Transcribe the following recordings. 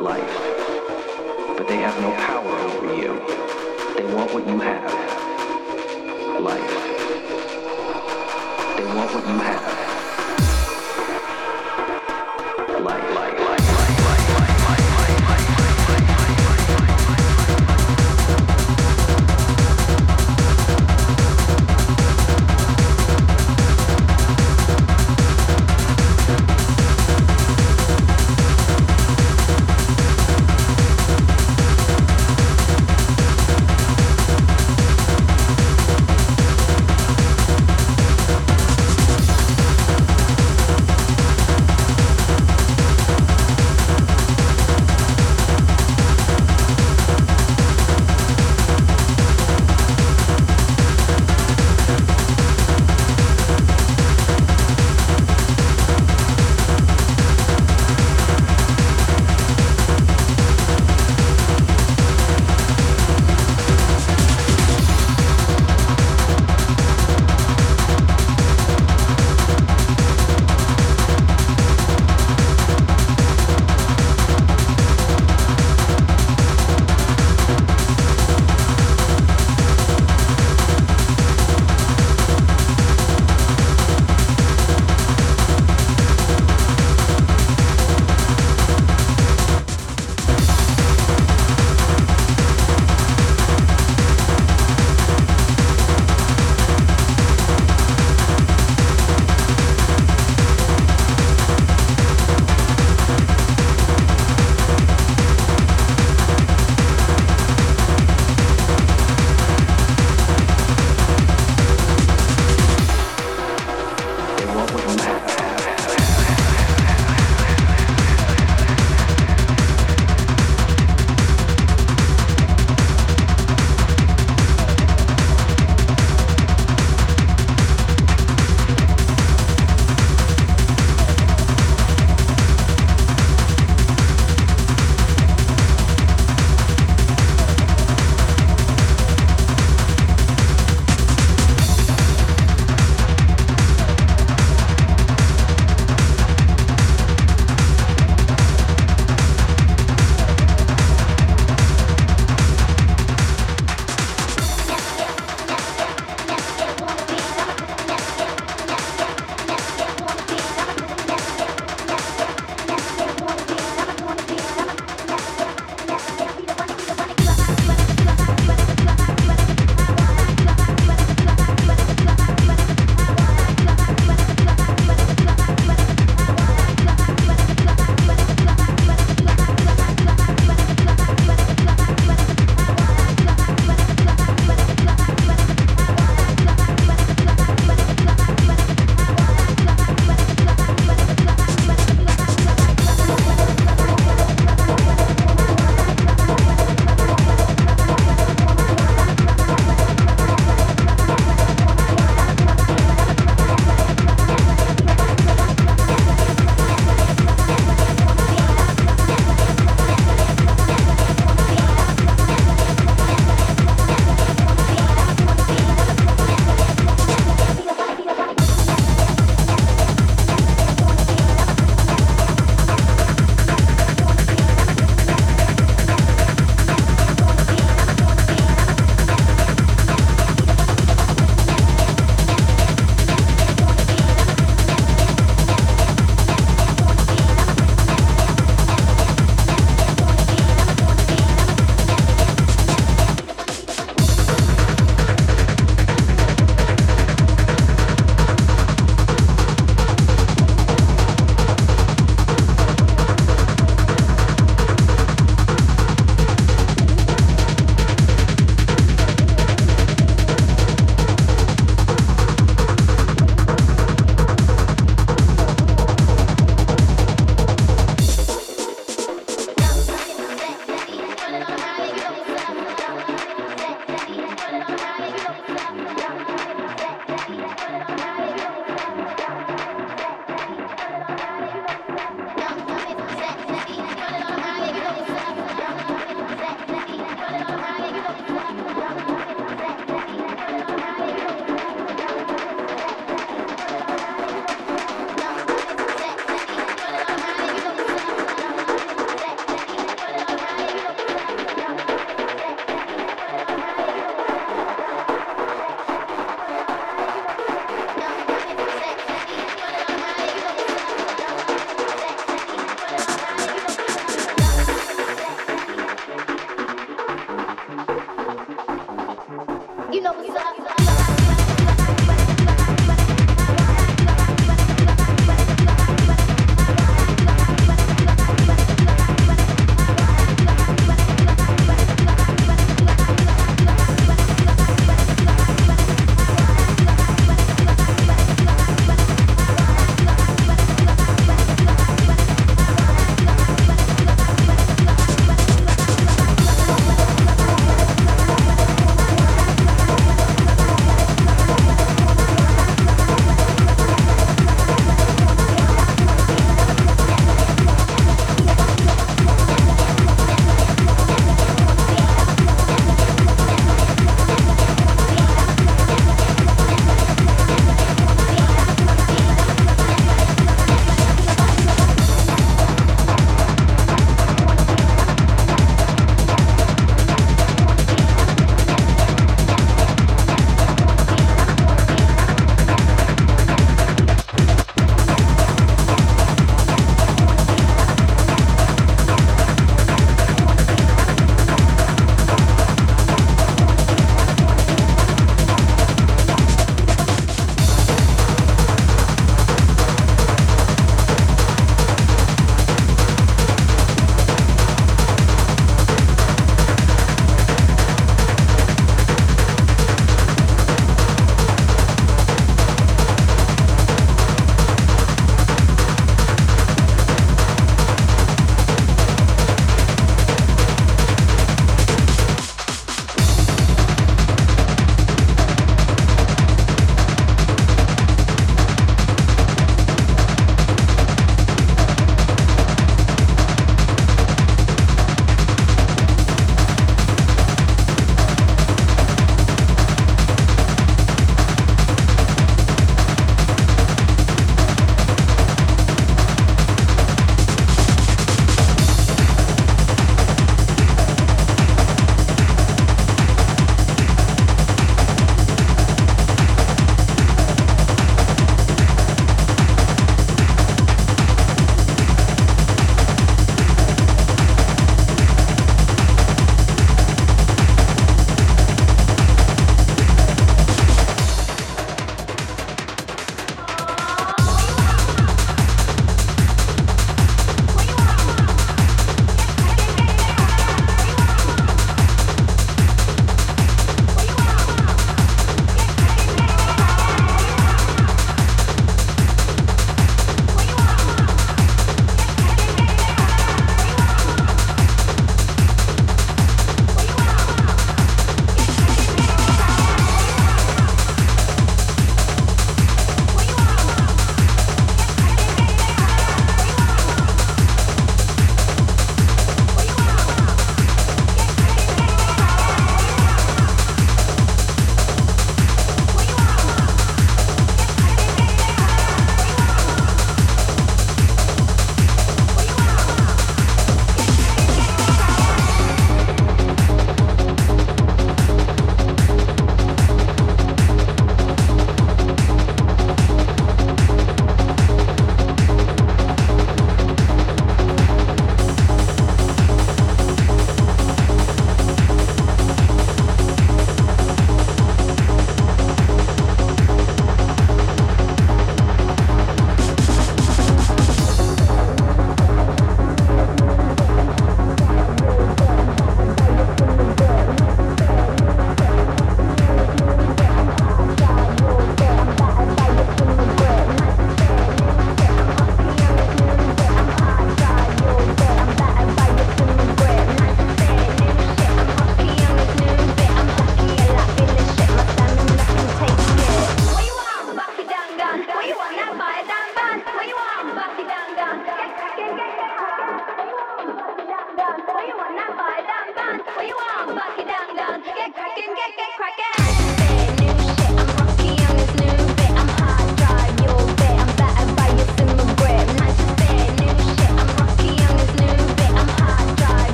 life. But they have no power over you. They want what you have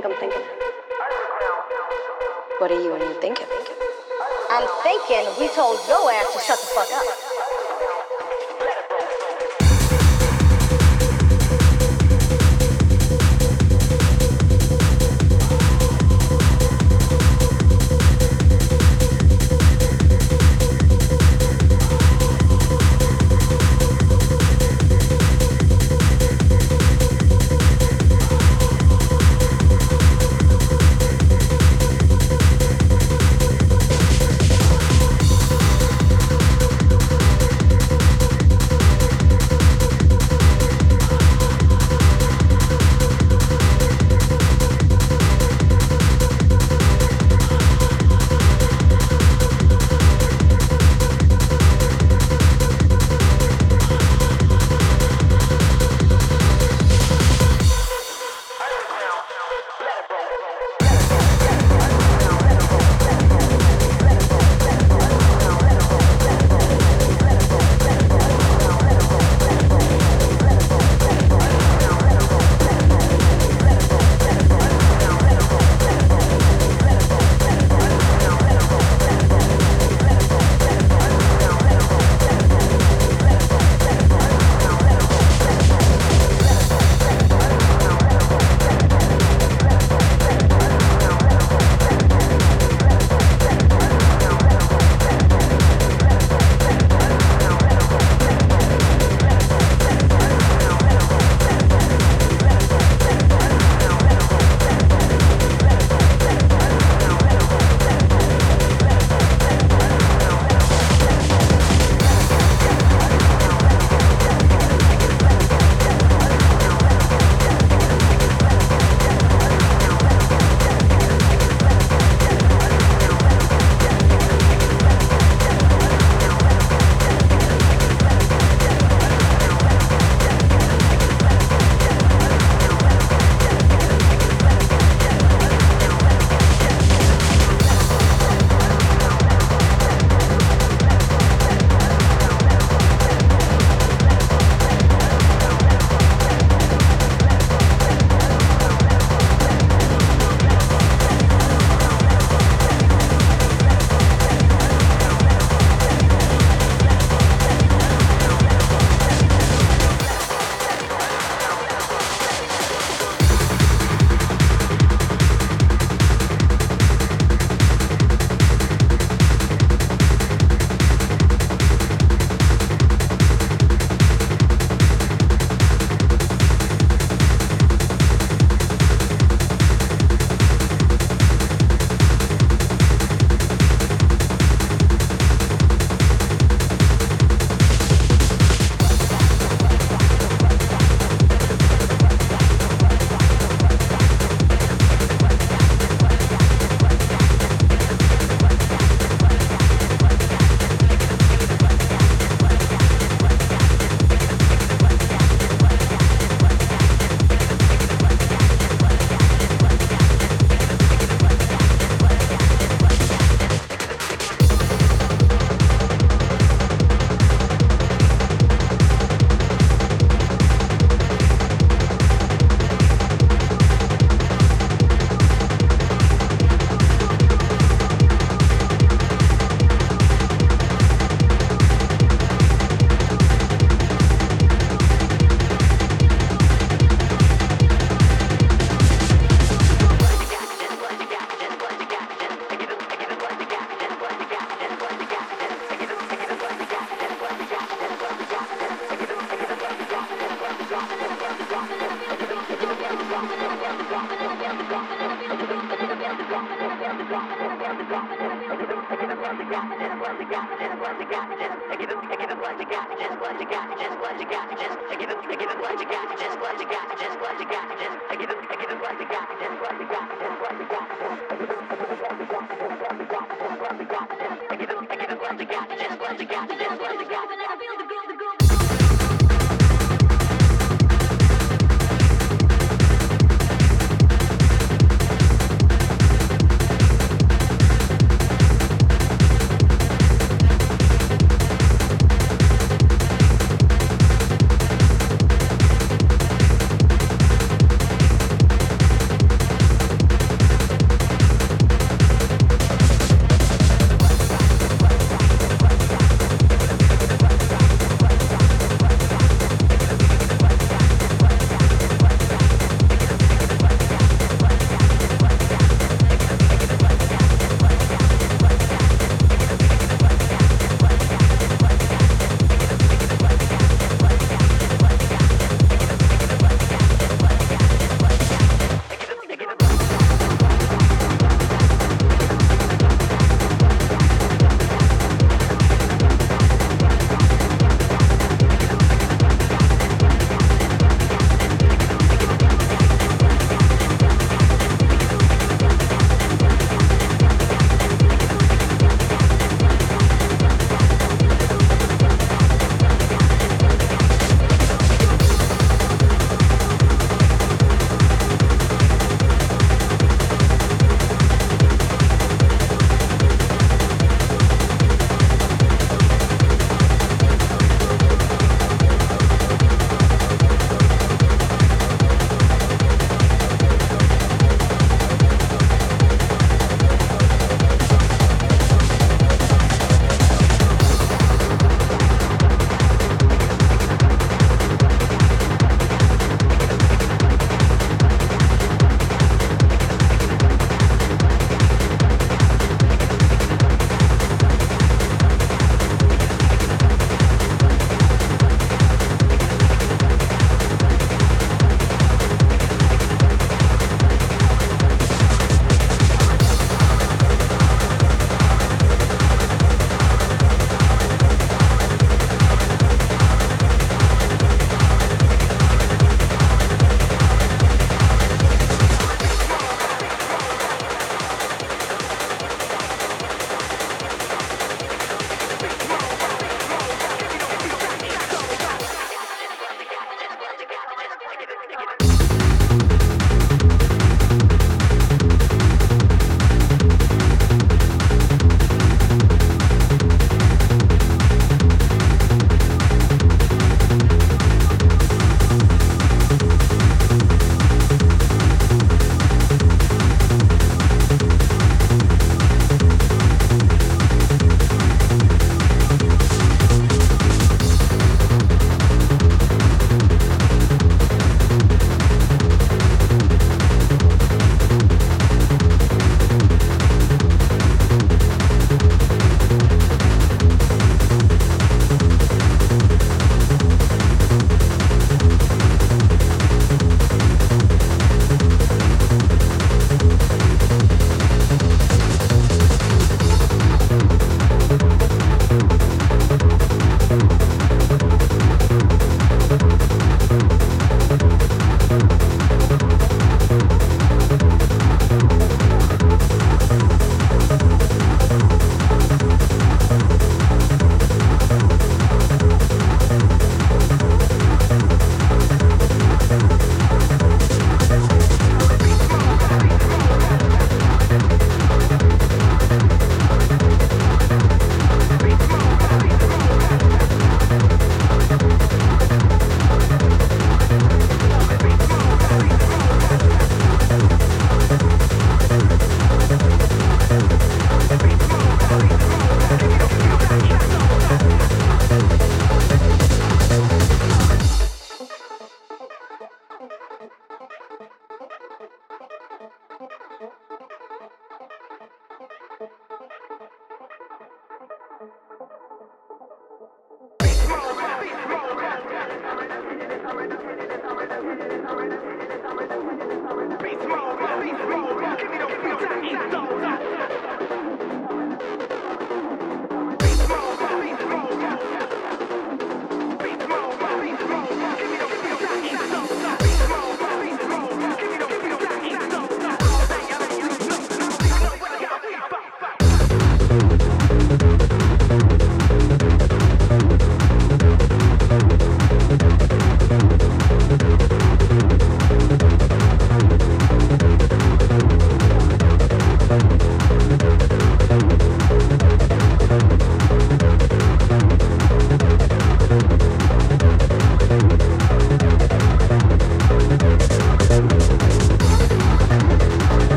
think I'm thinking. What are you and you thinking? I'm thinking we told your ass to shut the fuck up.